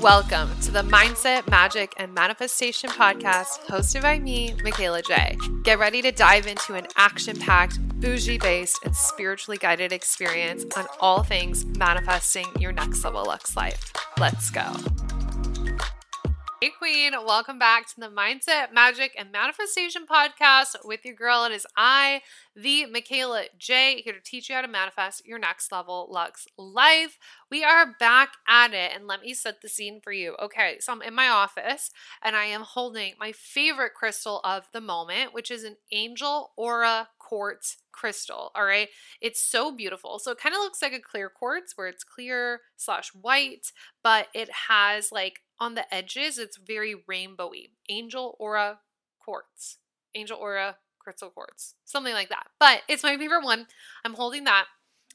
Welcome to the Mindset, Magic, and Manifestation podcast hosted by me, Mikayla Jai. Get ready to dive into an action packed, bougie based, and spiritually guided experience on all things manifesting your next level Lux life. Let's go. Queen, welcome back to the Mindset, Magic, and Manifestation podcast with your girl. It is I, the Mikayla Jai, here to teach you how to manifest your next level Lux life. We are back at it, and let me set the scene for you. Okay, so I'm in my office and I am holding my favorite crystal of the moment, which is an Angel Aura Quartz crystal. All right, it's so beautiful. So it kind of looks like a clear quartz where it's clear slash white, but it has like on the edges, it's very rainbowy. Angel Aura Quartz. Angel Aura Crystal Quartz. Something like that. But it's my favorite one. I'm holding that.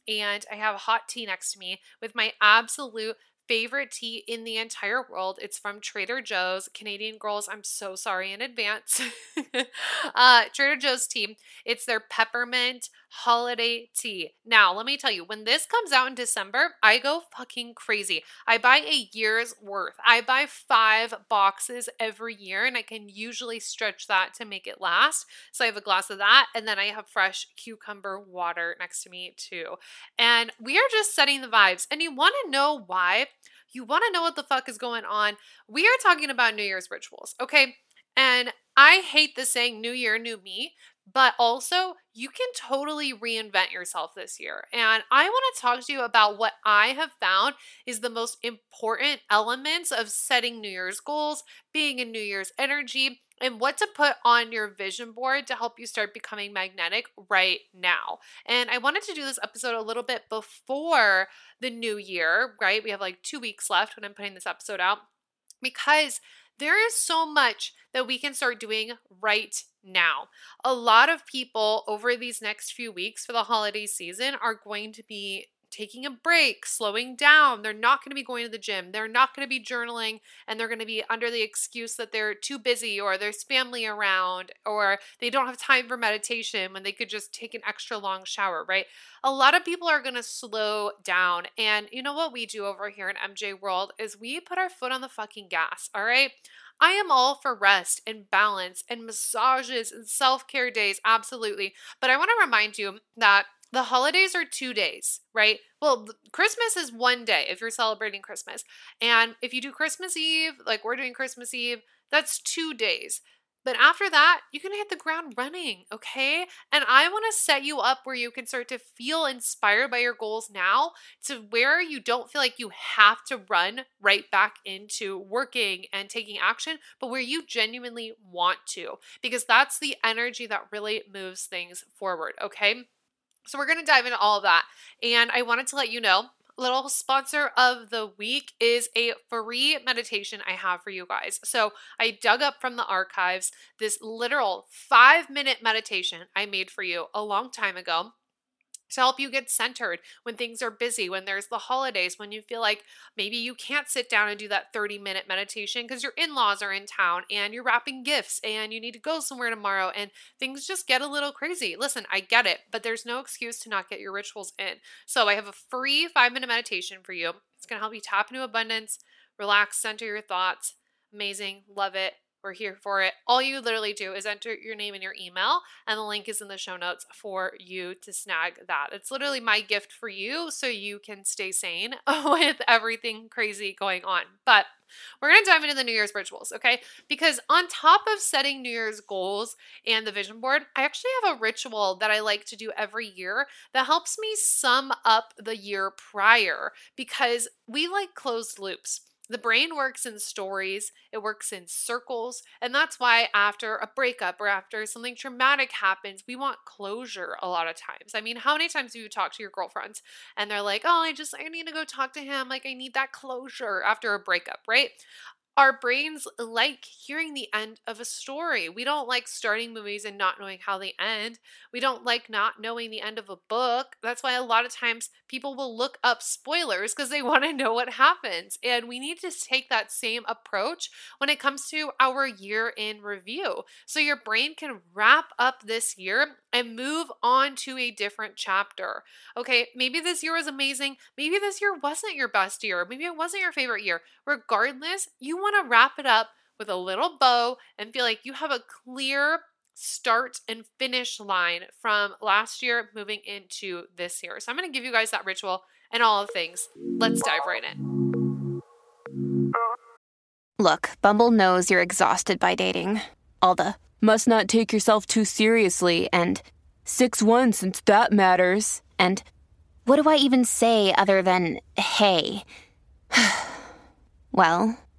And I have hot tea next to me with my absolute favorite tea in the entire world. It's from Trader Joe's. Canadian girls, I'm so sorry in advance. uh, Trader Joe's tea. It's their peppermint holiday tea. Now, let me tell you, when this comes out in December, I go fucking crazy. I buy a year's worth. I buy five boxes every year, and I can usually stretch that to make it last. So I have a glass of that, and then I have fresh cucumber water next to me, too. And we are just setting the vibes. And you want to know why? You want to know what the fuck is going on? We are talking about New Year's rituals, okay? And I hate the saying New Year, New Me but also you can totally reinvent yourself this year. And I want to talk to you about what I have found is the most important elements of setting New Year's goals, being in New Year's energy, and what to put on your vision board to help you start becoming magnetic right now. And I wanted to do this episode a little bit before the new year, right? We have like two weeks left when I'm putting this episode out because there is so much that we can start doing right now. A lot of people over these next few weeks for the holiday season are going to be taking a break, slowing down. They're not going to be going to the gym. They're not going to be journaling and they're going to be under the excuse that they're too busy or there's family around or they don't have time for meditation when they could just take an extra long shower, right? A lot of people are going to slow down. And you know what we do over here in MJ World is we put our foot on the fucking gas, all right? I am all for rest and balance and massages and self care days, absolutely. But I want to remind you that the holidays are two days, right? Well, Christmas is one day if you're celebrating Christmas. And if you do Christmas Eve, like we're doing Christmas Eve, that's two days. But after that, you can hit the ground running, okay? And I want to set you up where you can start to feel inspired by your goals now to where you don't feel like you have to run right back into working and taking action, but where you genuinely want to, because that's the energy that really moves things forward, okay? So we're going to dive into all of that. And I wanted to let you know little sponsor of the week is a free meditation I have for you guys. So I dug up from the archives this literal five minute meditation I made for you a long time ago to help you get centered when things are busy, when there's the holidays, when you feel like maybe you can't sit down and do that 30 minute meditation because your in laws are in town and you're wrapping gifts and you need to go somewhere tomorrow and things just get a little crazy. Listen, I get it, but there's no excuse to not get your rituals in. So I have a free five minute meditation for you. It's going to help you tap into abundance, relax, center your thoughts. Amazing. Love it. We're here for it. All you literally do is enter your name and your email, and the link is in the show notes for you to snag that. It's literally my gift for you so you can stay sane with everything crazy going on. But we're going to dive into the New Year's rituals, okay? Because on top of setting New Year's goals and the vision board, I actually have a ritual that I like to do every year that helps me sum up the year prior because we like closed loops. The brain works in stories, it works in circles, and that's why after a breakup or after something traumatic happens, we want closure a lot of times. I mean, how many times do you talk to your girlfriends and they're like, "Oh, I just I need to go talk to him, like I need that closure after a breakup," right? Our brains like hearing the end of a story. We don't like starting movies and not knowing how they end. We don't like not knowing the end of a book. That's why a lot of times people will look up spoilers because they want to know what happens. And we need to take that same approach when it comes to our year in review. So your brain can wrap up this year and move on to a different chapter. Okay, maybe this year was amazing. Maybe this year wasn't your best year. Maybe it wasn't your favorite year. Regardless, you want to wrap it up with a little bow and feel like you have a clear start and finish line from last year moving into this year. So I'm going to give you guys that ritual and all the things. Let's dive right in. Look, Bumble knows you're exhausted by dating. All the must not take yourself too seriously and 6 1 since that matters. And what do I even say other than hey? well,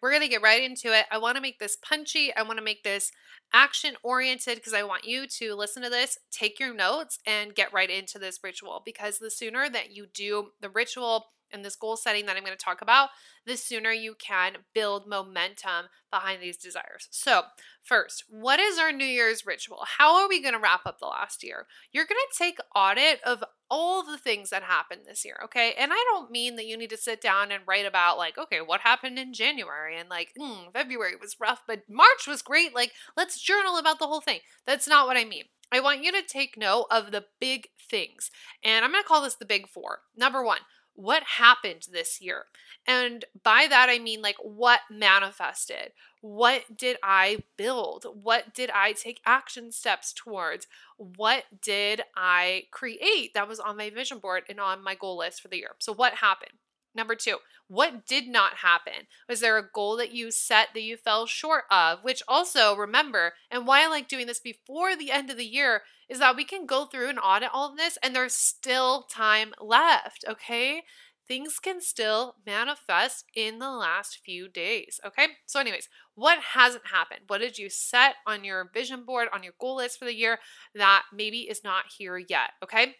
We're going to get right into it. I want to make this punchy. I want to make this action oriented because I want you to listen to this, take your notes, and get right into this ritual. Because the sooner that you do the ritual, and this goal setting that I'm going to talk about, the sooner you can build momentum behind these desires. So, first, what is our New Year's ritual? How are we going to wrap up the last year? You're going to take audit of all the things that happened this year, okay? And I don't mean that you need to sit down and write about like, okay, what happened in January and like, mm, February was rough, but March was great. Like, let's journal about the whole thing. That's not what I mean. I want you to take note of the big things. And I'm going to call this the big 4. Number 1, what happened this year? And by that, I mean like what manifested? What did I build? What did I take action steps towards? What did I create that was on my vision board and on my goal list for the year? So, what happened? Number two, what did not happen? Was there a goal that you set that you fell short of? Which also remember, and why I like doing this before the end of the year is that we can go through and audit all of this and there's still time left, okay? Things can still manifest in the last few days, okay? So, anyways, what hasn't happened? What did you set on your vision board, on your goal list for the year that maybe is not here yet, okay?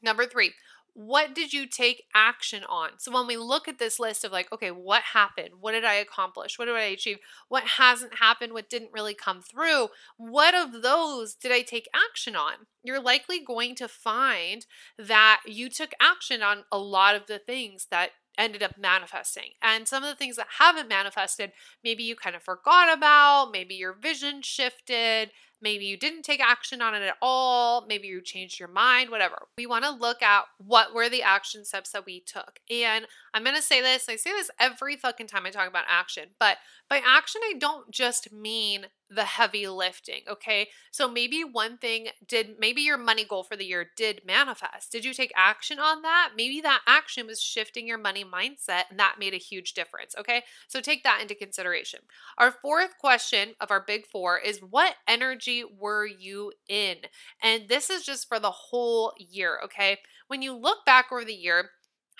Number three, what did you take action on? So when we look at this list of like, okay, what happened? What did I accomplish? What did I achieve? What hasn't happened? What didn't really come through? What of those did I take action on? You're likely going to find that you took action on a lot of the things that ended up manifesting. And some of the things that haven't manifested, maybe you kind of forgot about, maybe your vision shifted, Maybe you didn't take action on it at all. Maybe you changed your mind, whatever. We want to look at what were the action steps that we took. And I'm going to say this, I say this every fucking time I talk about action, but by action, I don't just mean the heavy lifting, okay? So maybe one thing did, maybe your money goal for the year did manifest. Did you take action on that? Maybe that action was shifting your money mindset and that made a huge difference, okay? So take that into consideration. Our fourth question of our big four is what energy were you in? And this is just for the whole year, okay? When you look back over the year,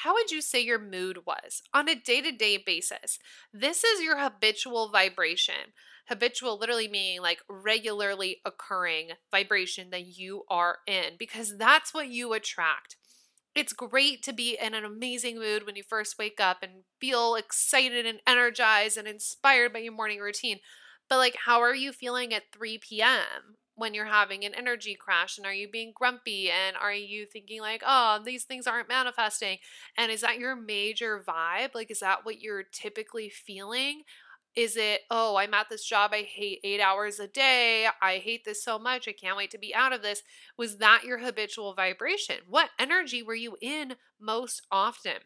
how would you say your mood was on a day to day basis? This is your habitual vibration. Habitual literally meaning like regularly occurring vibration that you are in because that's what you attract. It's great to be in an amazing mood when you first wake up and feel excited and energized and inspired by your morning routine. But, like, how are you feeling at 3 p.m.? when you're having an energy crash? And are you being grumpy? And are you thinking like oh these things aren't manifesting? And is that your major vibe? Like is that what you're typically feeling? Is it oh i'm at this job i hate eight hours a day i hate this so much i can't wait to be out of this. Was that your habitual vibration? What energy were you in most often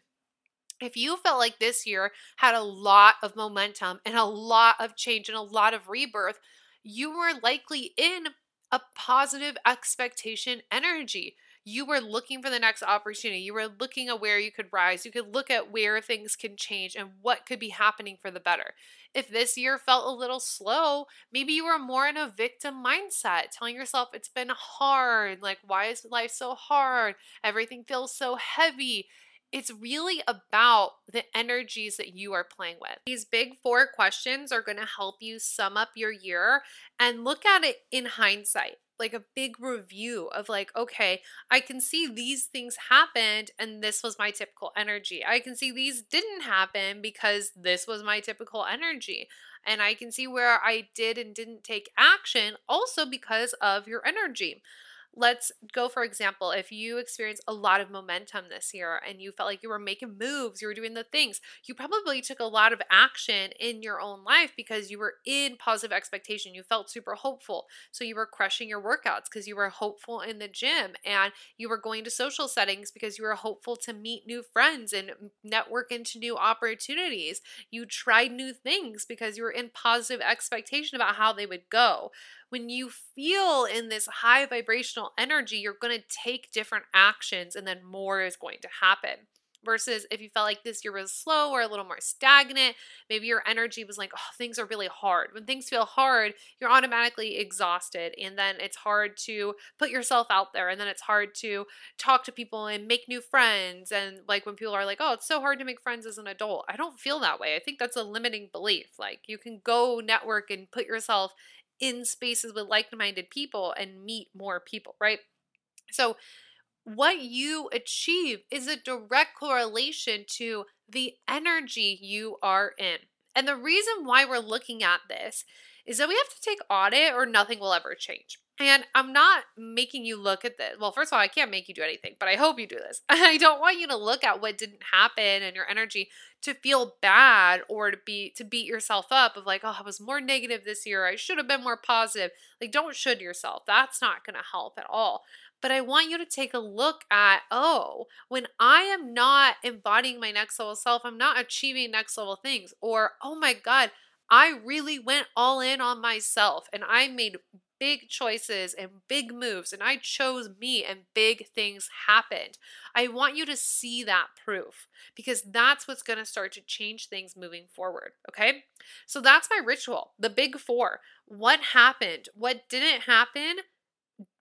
if you felt like this year had a lot of momentum and a lot of change and a lot of rebirth you were likely in a positive expectation energy. You were looking for the next opportunity. You were looking at where you could rise. You could look at where things can change and what could be happening for the better. If this year felt a little slow, maybe you were more in a victim mindset, telling yourself it's been hard. Like, why is life so hard? Everything feels so heavy it's really about the energies that you are playing with. These big four questions are going to help you sum up your year and look at it in hindsight like a big review of like okay i can see these things happened and this was my typical energy. I can see these didn't happen because this was my typical energy. And i can see where i did and didn't take action also because of your energy let's go for example if you experienced a lot of momentum this year and you felt like you were making moves you were doing the things you probably took a lot of action in your own life because you were in positive expectation you felt super hopeful. So you were crushing your workouts because you were hopeful in the gym and you were going to social settings because you were hopeful to meet new friends and network into new opportunities. You tried new things because you were in positive expectation about how they would go when you feel in this high vibrational energy, you're going to take different actions and then more is going to happen. Versus if you felt like this year was slow or a little more stagnant, maybe your energy was like, oh, things are really hard. When things feel hard, you're automatically exhausted. And then it's hard to put yourself out there. And then it's hard to talk to people and make new friends. And like when people are like, oh, it's so hard to make friends as an adult. I don't feel that way. I think that's a limiting belief. Like you can go network and put yourself in spaces with like minded people and meet more people, right? So, what you achieve is a direct correlation to the energy you are in. And the reason why we're looking at this is that we have to take audit or nothing will ever change. And I'm not making you look at this. Well, first of all, I can't make you do anything, but I hope you do this. I don't want you to look at what didn't happen and your energy to feel bad or to be to beat yourself up of like, oh, I was more negative this year. I should have been more positive. Like don't should yourself. That's not to help at all. But I want you to take a look at, oh, when I am not embodying my next level self, I'm not achieving next level things. Or, oh my God, I really went all in on myself and I made big choices and big moves, and I chose me, and big things happened. I want you to see that proof because that's what's going to start to change things moving forward. Okay. So that's my ritual, the big four. What happened? What didn't happen?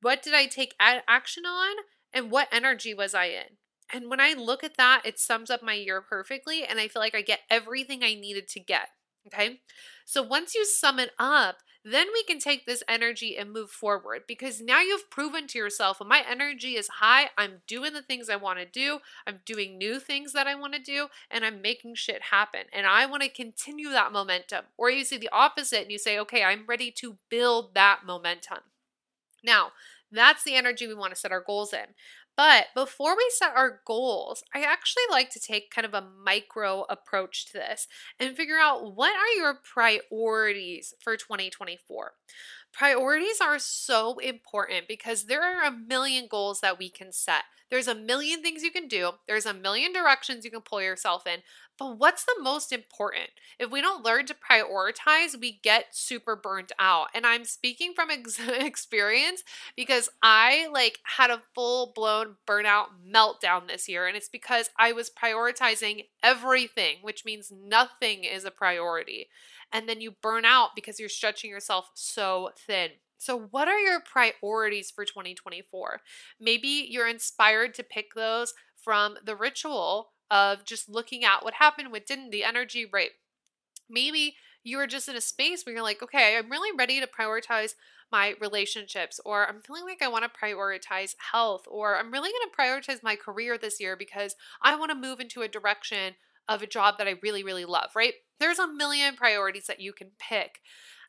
What did I take action on? And what energy was I in? And when I look at that, it sums up my year perfectly. And I feel like I get everything I needed to get. Okay. So once you sum it up, then we can take this energy and move forward because now you've proven to yourself when my energy is high, I'm doing the things I want to do, I'm doing new things that I want to do, and I'm making shit happen. And I want to continue that momentum. Or you see the opposite and you say, okay, I'm ready to build that momentum. Now, that's the energy we want to set our goals in. But before we set our goals, I actually like to take kind of a micro approach to this and figure out what are your priorities for 2024. Priorities are so important because there are a million goals that we can set. There's a million things you can do, there's a million directions you can pull yourself in, but what's the most important? If we don't learn to prioritize, we get super burnt out. And I'm speaking from ex- experience because I like had a full-blown burnout meltdown this year and it's because I was prioritizing everything, which means nothing is a priority and then you burn out because you're stretching yourself so thin. So, what are your priorities for 2024? Maybe you're inspired to pick those from the ritual of just looking at what happened, what didn't, the energy, right? Maybe you're just in a space where you're like, okay, I'm really ready to prioritize my relationships, or I'm feeling like I want to prioritize health, or I'm really going to prioritize my career this year because I want to move into a direction of a job that I really, really love, right? There's a million priorities that you can pick.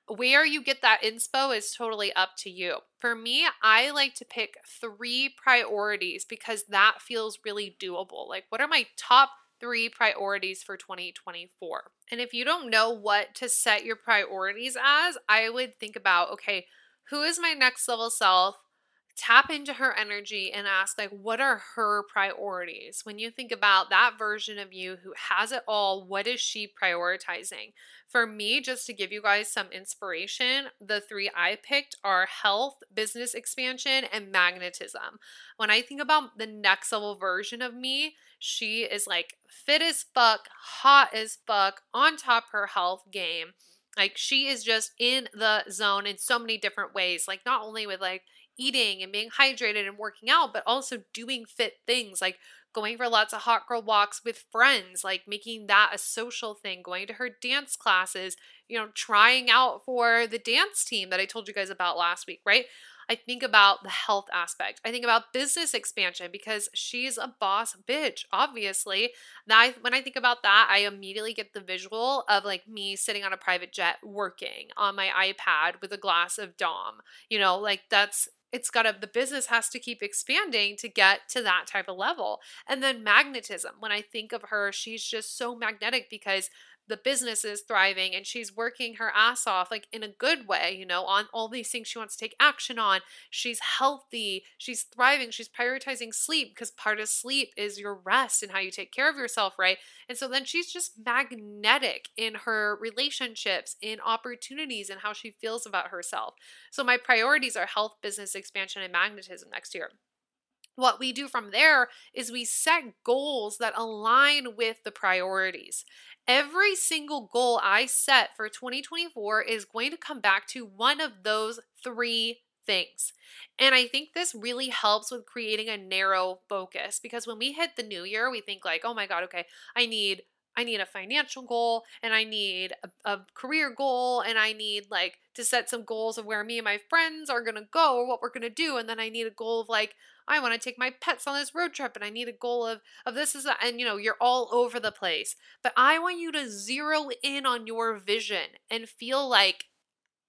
Where you get that inspo is totally up to you. For me, I like to pick three priorities because that feels really doable. Like, what are my top three priorities for 2024? And if you don't know what to set your priorities as, I would think about okay, who is my next level self? Tap into her energy and ask like what are her priorities? When you think about that version of you who has it all what is she prioritizing? For me just to give you guys some inspiration the three i picked are health business expansion and magnetism. When i think about the next level version of me she is like fit as fuck hot as fuck on top her health game like she is just in the zone in so many different ways like not only with like eating and being hydrated and working out, but also doing fit things like going for lots of hot girl walks with friends, like making that a social thing, going to her dance classes, you know, trying out for the dance team that I told you guys about last week, right? I think about the health aspect. I think about business expansion because she's a boss bitch, obviously. That when I think about that, I immediately get the visual of like me sitting on a private jet working on my iPad with a glass of Dom. You know, like that's it's got to the business has to keep expanding to get to that type of level and then magnetism when i think of her she's just so magnetic because the business is thriving and she's working her ass off like in a good way you know on all these things she wants to take action on. She's healthy she's thriving she's prioritizing sleep because part of sleep is your rest and how you take care of yourself right? And so then she's just magnetic in her relationships in opportunities and how she feels about herself. So my priorities are health business expansion and magnetism next year. What we do from there is we set goals that align with the priorities. Every single goal I set for 2024 is going to come back to one of those three things. And I think this really helps with creating a narrow focus because when we hit the new year, we think like, "Oh my god, okay, I need I need a financial goal and I need a, a, career goal and I need like to set some goals of where me and my friends are going to go or what we're going to do and then I need a goal of like I want to take my pets on this road trip and I need a goal of of this is a, and you know you're all over the place. But I want you to zero in on your vision and feel like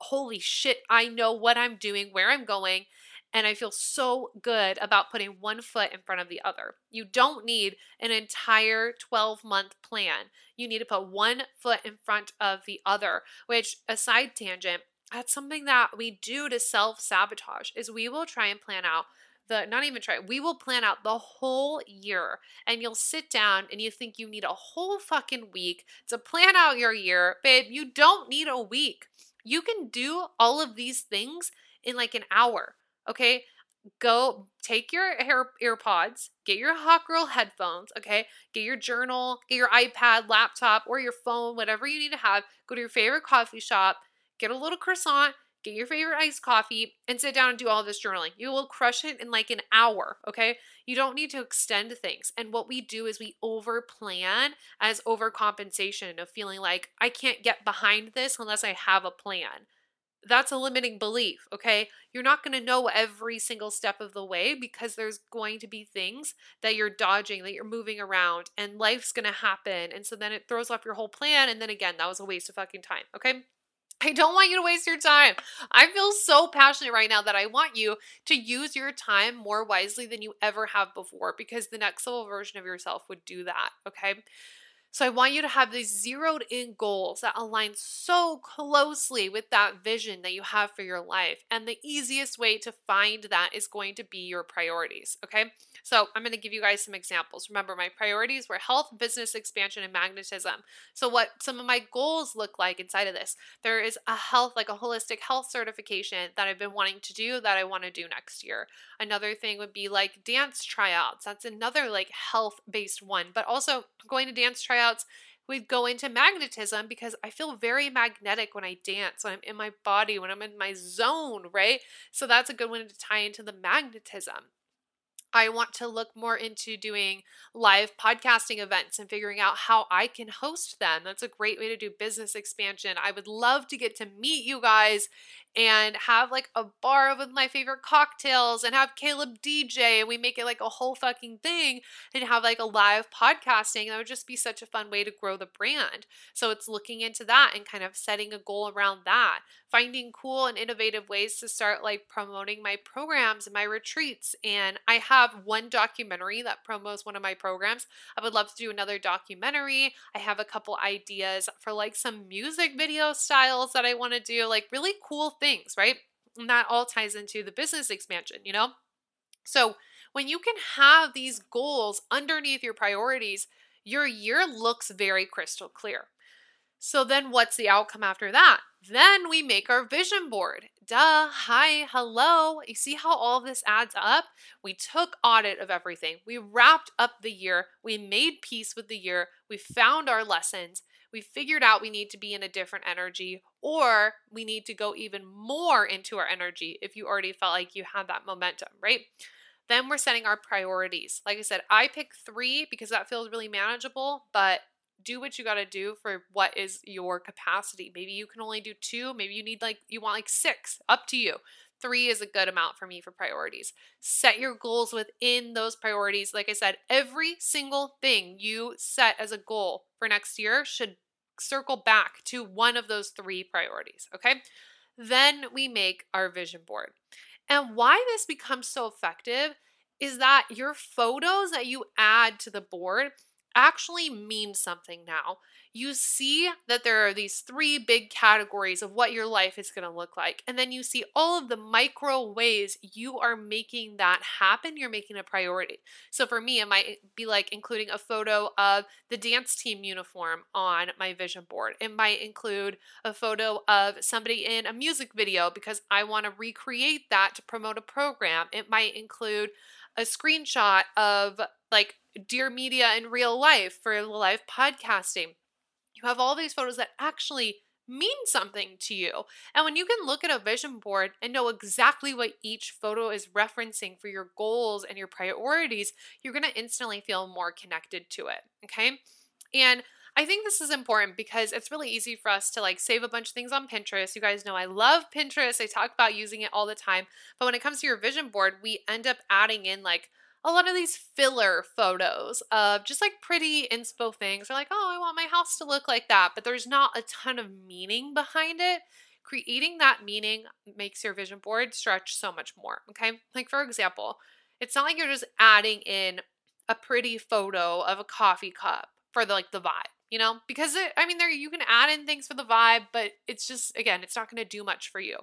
holy shit, I know what I'm doing, where I'm going and I feel so good about putting one foot in front of the other. You don't need an entire 12 month plan. You need to put one foot in front of the other, which, a side tangent, that's something that we do to self sabotage is we will try and plan out the not even try we will plan out the whole year and you'll sit down and you think you need a whole fucking week to plan out your year babe you don't need a week you can do all of these things in like an hour okay? Go take your hair earpods, get your hot girl headphones, okay? Get your journal, get your iPad, laptop, or your phone, whatever you need to have. Go to your favorite coffee shop, get a little croissant, get your favorite iced coffee, and sit down and do all this journaling. You will crush it in like an hour, okay? You don't need to extend things. And what we do is we over plan as overcompensation of feeling like I can't get behind this unless I have a plan that's a limiting belief, okay? You're not going to know every single step of the way because there's going to be things that you're dodging, that you're moving around, and life's going to happen. And so then it throws off your whole plan. And then again, that was a waste of fucking time, okay? I don't want you to waste your time. I feel so passionate right now that I want you to use your time more wisely than you ever have before because the next level version of yourself would do that, okay? So I want you to have these zeroed in goals that align so closely with that vision that you have for your life. And the easiest way to find that is going to be your priorities. Okay. So I'm going to give you guys some examples. Remember, my priorities were health, business expansion, and magnetism. So, what some of my goals look like inside of this, there is a health, like a holistic health certification that I've been wanting to do that I want to do next year. Another thing would be like dance tryouts. That's another like health based one, but also going to dance tryouts we go into magnetism because I feel very magnetic when I dance, when I'm in my body, when I'm in my zone, right? So that's a good one to tie into the magnetism. I want to look more into doing live podcasting events and figuring out how I can host them. That's a great way to do business expansion. I would love to get to meet you guys and have like a bar with my favorite cocktails and have Caleb DJ and we make it like a whole fucking thing and have like a live podcasting. That would just be such a fun way to grow the brand. So it's looking into that and kind of setting a goal around that, finding cool and innovative ways to start like promoting my programs and my retreats. And I have one documentary that promos one of my programs. I would love to do another documentary. I have a couple ideas for like some music video styles that I want to do, like really cool things, right? And that all ties into the business expansion, you know? So when you can have these goals underneath your priorities, your year looks very crystal clear. So then what's the outcome after that? Then we make our vision board. Duh, hi, hello. You see how all this adds up? We took audit of everything. We wrapped up the year. We made peace with the year. We found our lessons. we figured out we need to be in a different energy, or we need to go even more into our energy if you already felt like you had that momentum, right? Then we're setting our priorities. Like I said, I pick three because that feels really manageable, but do what you got to do for what is your capacity. Maybe you can only do two, maybe you need like, you want like six, up to you. Three is a good amount for me for priorities. Set your goals within those priorities. Like I said, every single thing you set as a goal for next year should circle back to one of those three priorities. Okay. Then we make our vision board. And why this becomes so effective is that your photos that you add to the board actually mean something now. You see that there are these three big categories of what your life is going to look like. And then you see all of the micro ways you are making that happen. You're making a priority. So for me, it might be like including a photo of the dance team uniform on my vision board. It might include a photo of somebody in a music video because I want to recreate that to promote a program. It might include a screenshot of like Dear Media in real life for live podcasting. You have all these photos that actually mean something to you. And when you can look at a vision board and know exactly what each photo is referencing for your goals and your priorities, you're going to instantly feel more connected to it. Okay. And I think this is important because it's really easy for us to like save a bunch of things on Pinterest. You guys know I love Pinterest. I talk about using it all the time. But when it comes to your vision board, we end up adding in like a lot of these filler photos of just like pretty inspo things. They're like, oh, I want my house to look like that, but there's not a ton of meaning behind it. Creating that meaning makes your vision board stretch so much more. Okay. Like, for example, it's not like you're just adding in a pretty photo of a coffee cup for the like the vibe, you know? Because it, I mean, there you can add in things for the vibe, but it's just again, it's not going to do much for you.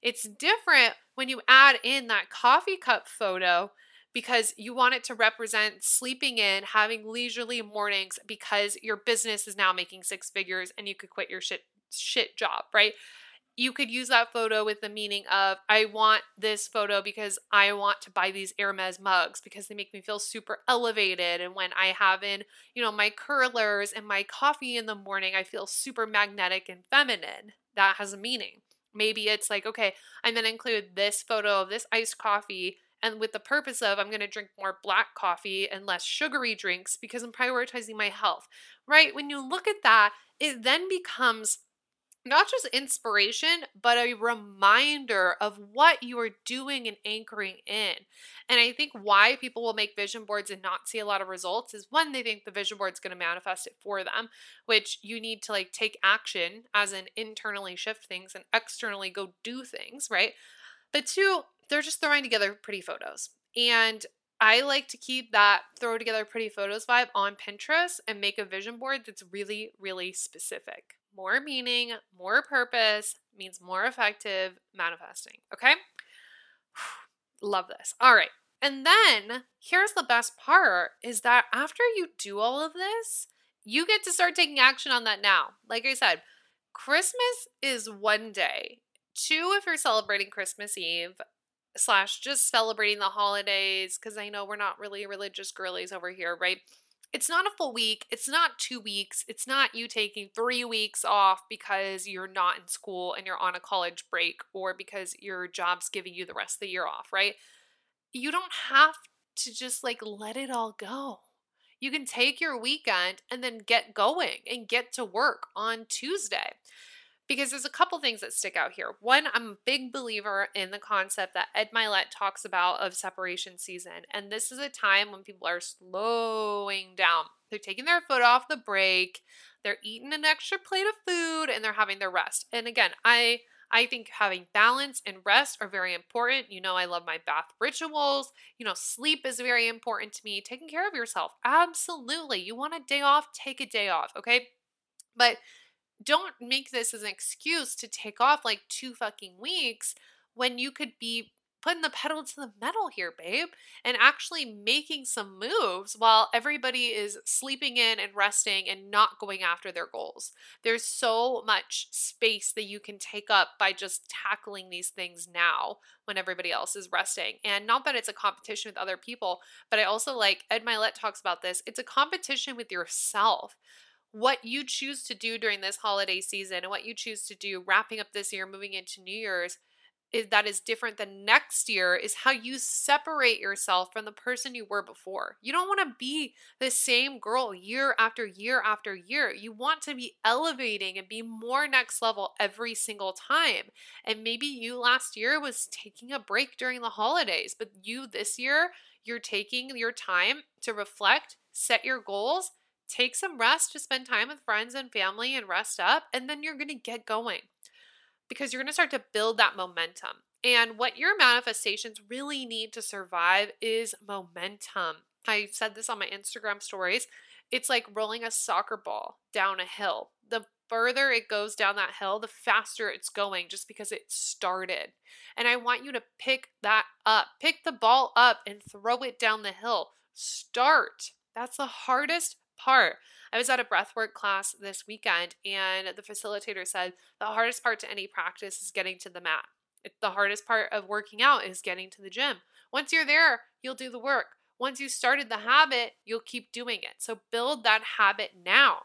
It's different when you add in that coffee cup photo because you want it to represent sleeping in, having leisurely mornings because your business is now making six figures and you could quit your shit shit job, right? You could use that photo with the meaning of I want this photo because I want to buy these Hermes mugs because they make me feel super elevated and when I have in, you know, my curlers and my coffee in the morning, I feel super magnetic and feminine. That has a meaning. Maybe it's like, okay, I'm going to include this photo of this iced coffee and with the purpose of I'm going to drink more black coffee and less sugary drinks because I'm prioritizing my health, right? When you look at that, it then becomes not just inspiration, but a reminder of what you are doing and anchoring in. And I think why people will make vision boards and not see a lot of results is one, they think the vision board is going to manifest it for them, which you need to like take action as in internally shift things and externally go do things, right? But two, they're just throwing together pretty photos. And I like to keep that throw together pretty photos vibe on Pinterest and make a vision board that's really, really specific. More meaning, more purpose means more effective manifesting. Okay? Love this. All right. And then here's the best part is that after you do all of this, you get to start taking action on that now. Like I said, Christmas is one day. Two, if you're celebrating Christmas Eve, slash just celebrating the holidays because I know we're not really religious girlies over here, right? It's not a full week. It's not two weeks. It's not you taking three weeks off because you're not in school and you're on a college break or because your job's giving you the rest of the year off, right? You don't have to just like let it all go. You can take your weekend and then get going and get to work on Tuesday because there's a couple things that stick out here. One, I'm a big believer in the concept that Ed Mylett talks about of separation season. And this is a time when people are slowing down. They're taking their foot off the brake, they're eating an extra plate of food, and they're having their rest. And again, I I think having balance and rest are very important. You know, I love my bath rituals. You know, sleep is very important to me. Taking care of yourself. Absolutely. You want a day off? Take a day off, okay? But don't make this as an excuse to take off like two fucking weeks when you could be putting the pedal to the metal here, babe, and actually making some moves while everybody is sleeping in and resting and not going after their goals. There's so much space that you can take up by just tackling these things now when everybody else is resting. And not that it's a competition with other people, but I also like Ed Mylett talks about this. It's a competition with yourself what you choose to do during this holiday season and what you choose to do wrapping up this year, moving into New Year's, is that is different than next year is how you separate yourself from the person you were before. You don't want to be the same girl year after year after year. You want to be elevating and be more next level every single time. And maybe you last year was taking a break during the holidays, but you this year, you're taking your time to reflect, set your goals, take some rest to spend time with friends and family and rest up, and then you're going to get going because you're going to start to build that momentum. And what your manifestations really need to survive is momentum. I said this on my Instagram stories. It's like rolling a soccer ball down a hill. The further it goes down that hill, the faster it's going just because it started. And I want you to pick that up. Pick the ball up and throw it down the hill. Start. That's the hardest part. I was at a breathwork class this weekend, and the facilitator said the hardest part to any practice is getting to the mat. It's the hardest part of working out is getting to the gym. Once you're there, you'll do the work. Once you started the habit, you'll keep doing it. So build that habit now.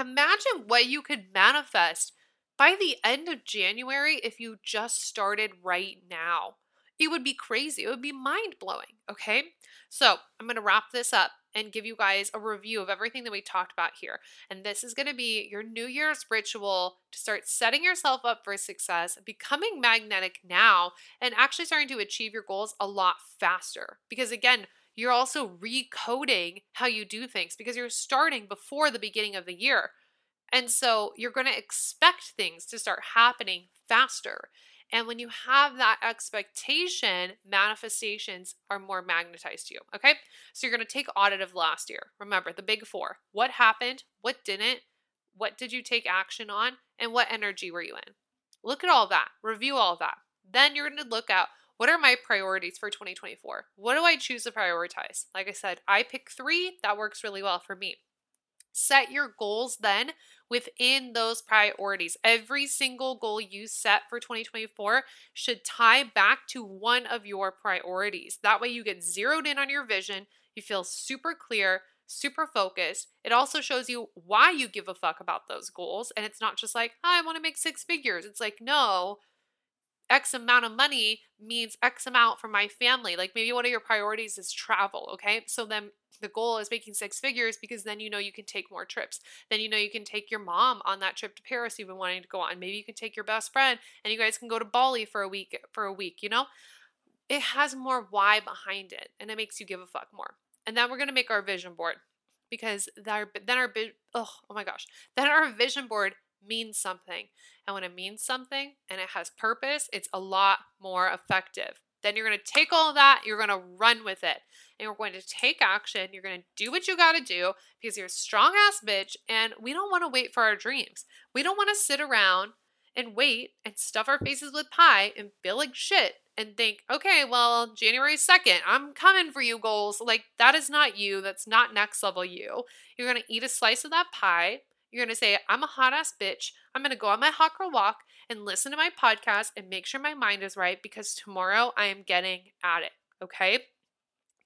Imagine what you could manifest by the end of January if you just started right now. It would be crazy. It would be mind blowing. Okay. So I'm going to wrap this up and give you guys a review of everything that we talked about here. And this is going to be your New Year's ritual to start setting yourself up for success, becoming magnetic now, and actually starting to achieve your goals a lot faster. Because again, you're also recoding how you do things because you're starting before the beginning of the year. And so you're going to expect things to start happening faster. And when you have that expectation, manifestations are more magnetized to you. Okay. So you're going to take audit of last year. Remember the big four what happened, what didn't, what did you take action on, and what energy were you in? Look at all that, review all that. Then you're going to look at what are my priorities for 2024? What do I choose to prioritize? Like I said, I pick three. That works really well for me. Set your goals then within those priorities. Every single goal you set for 2024 should tie back to one of your priorities. That way, you get zeroed in on your vision, you feel super clear, super focused. It also shows you why you give a fuck about those goals. And it's not just like, oh, I want to make six figures. It's like, no, X amount of money means X amount for my family. Like maybe one of your priorities is travel, okay? So then the goal is making six figures because then you know you can take more trips. Then you know you can take your mom on that trip to Paris you've been wanting to go on. Maybe you can take your best friend and you guys can go to Bali for a week for a week, you know? It has more why behind it and it makes you give a fuck more. And then we're going to make our vision board because that, then our oh, oh my gosh. Then our vision board means something. And when it means something and it has purpose, it's a lot more effective. Then you're going to take all that, you're going to run with it. And you're going to take action. You're going to do what you got to do because you're a strong ass bitch. And we don't want to wait for our dreams. We don't want to sit around and wait and stuff our faces with pie and feel like shit and think, okay, well, January 2nd, I'm coming for you, goals. Like, that is not you. That's not next level you. You're going to eat a slice of that pie. You're going to say, I'm a hot ass bitch. I'm going to go on my hot girl walk and listen to my podcast and make sure my mind is right because tomorrow I am getting at it. Okay.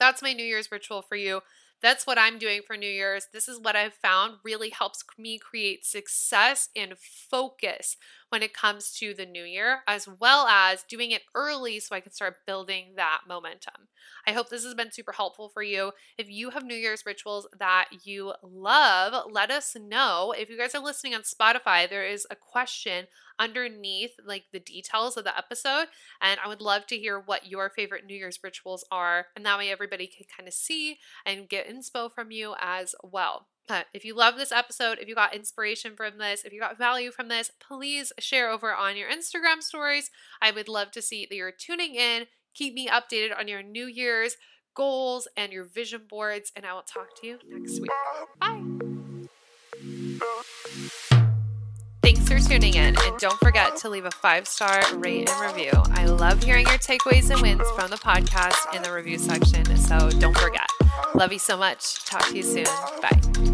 That's my New Year's ritual for you. That's what I'm doing for New Year's. This is what I've found really helps me create success and focus when it comes to the new year, as well as doing it early so I can start building that momentum. I hope this has been super helpful for you. If you have New Year's rituals that you love, let us know. If you guys are listening on Spotify, there is a question underneath like the details of the episode and I would love to hear what your favorite New Year's rituals are and that way everybody can kind of see and get inspo from you as well. But if you love this episode, if you got inspiration from this, if you got value from this, please share over on your Instagram stories. I would love to see that you're tuning in. Keep me updated on your New Year's goals and your vision boards, and I will talk to you next week. Bye. Thanks for tuning in, and don't forget to leave a five star rate and review. I love hearing your takeaways and wins from the podcast in the review section, so don't forget. Love you so much. Talk to you soon. Bye.